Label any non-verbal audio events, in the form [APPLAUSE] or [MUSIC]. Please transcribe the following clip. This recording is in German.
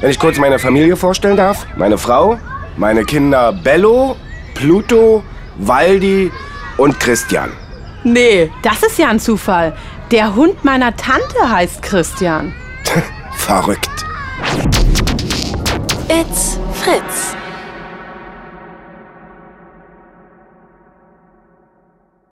Wenn ich kurz meine Familie vorstellen darf. Meine Frau, meine Kinder Bello, Pluto, Waldi und Christian. Nee, das ist ja ein Zufall. Der Hund meiner Tante heißt Christian. [LAUGHS] Verrückt. It's Fritz.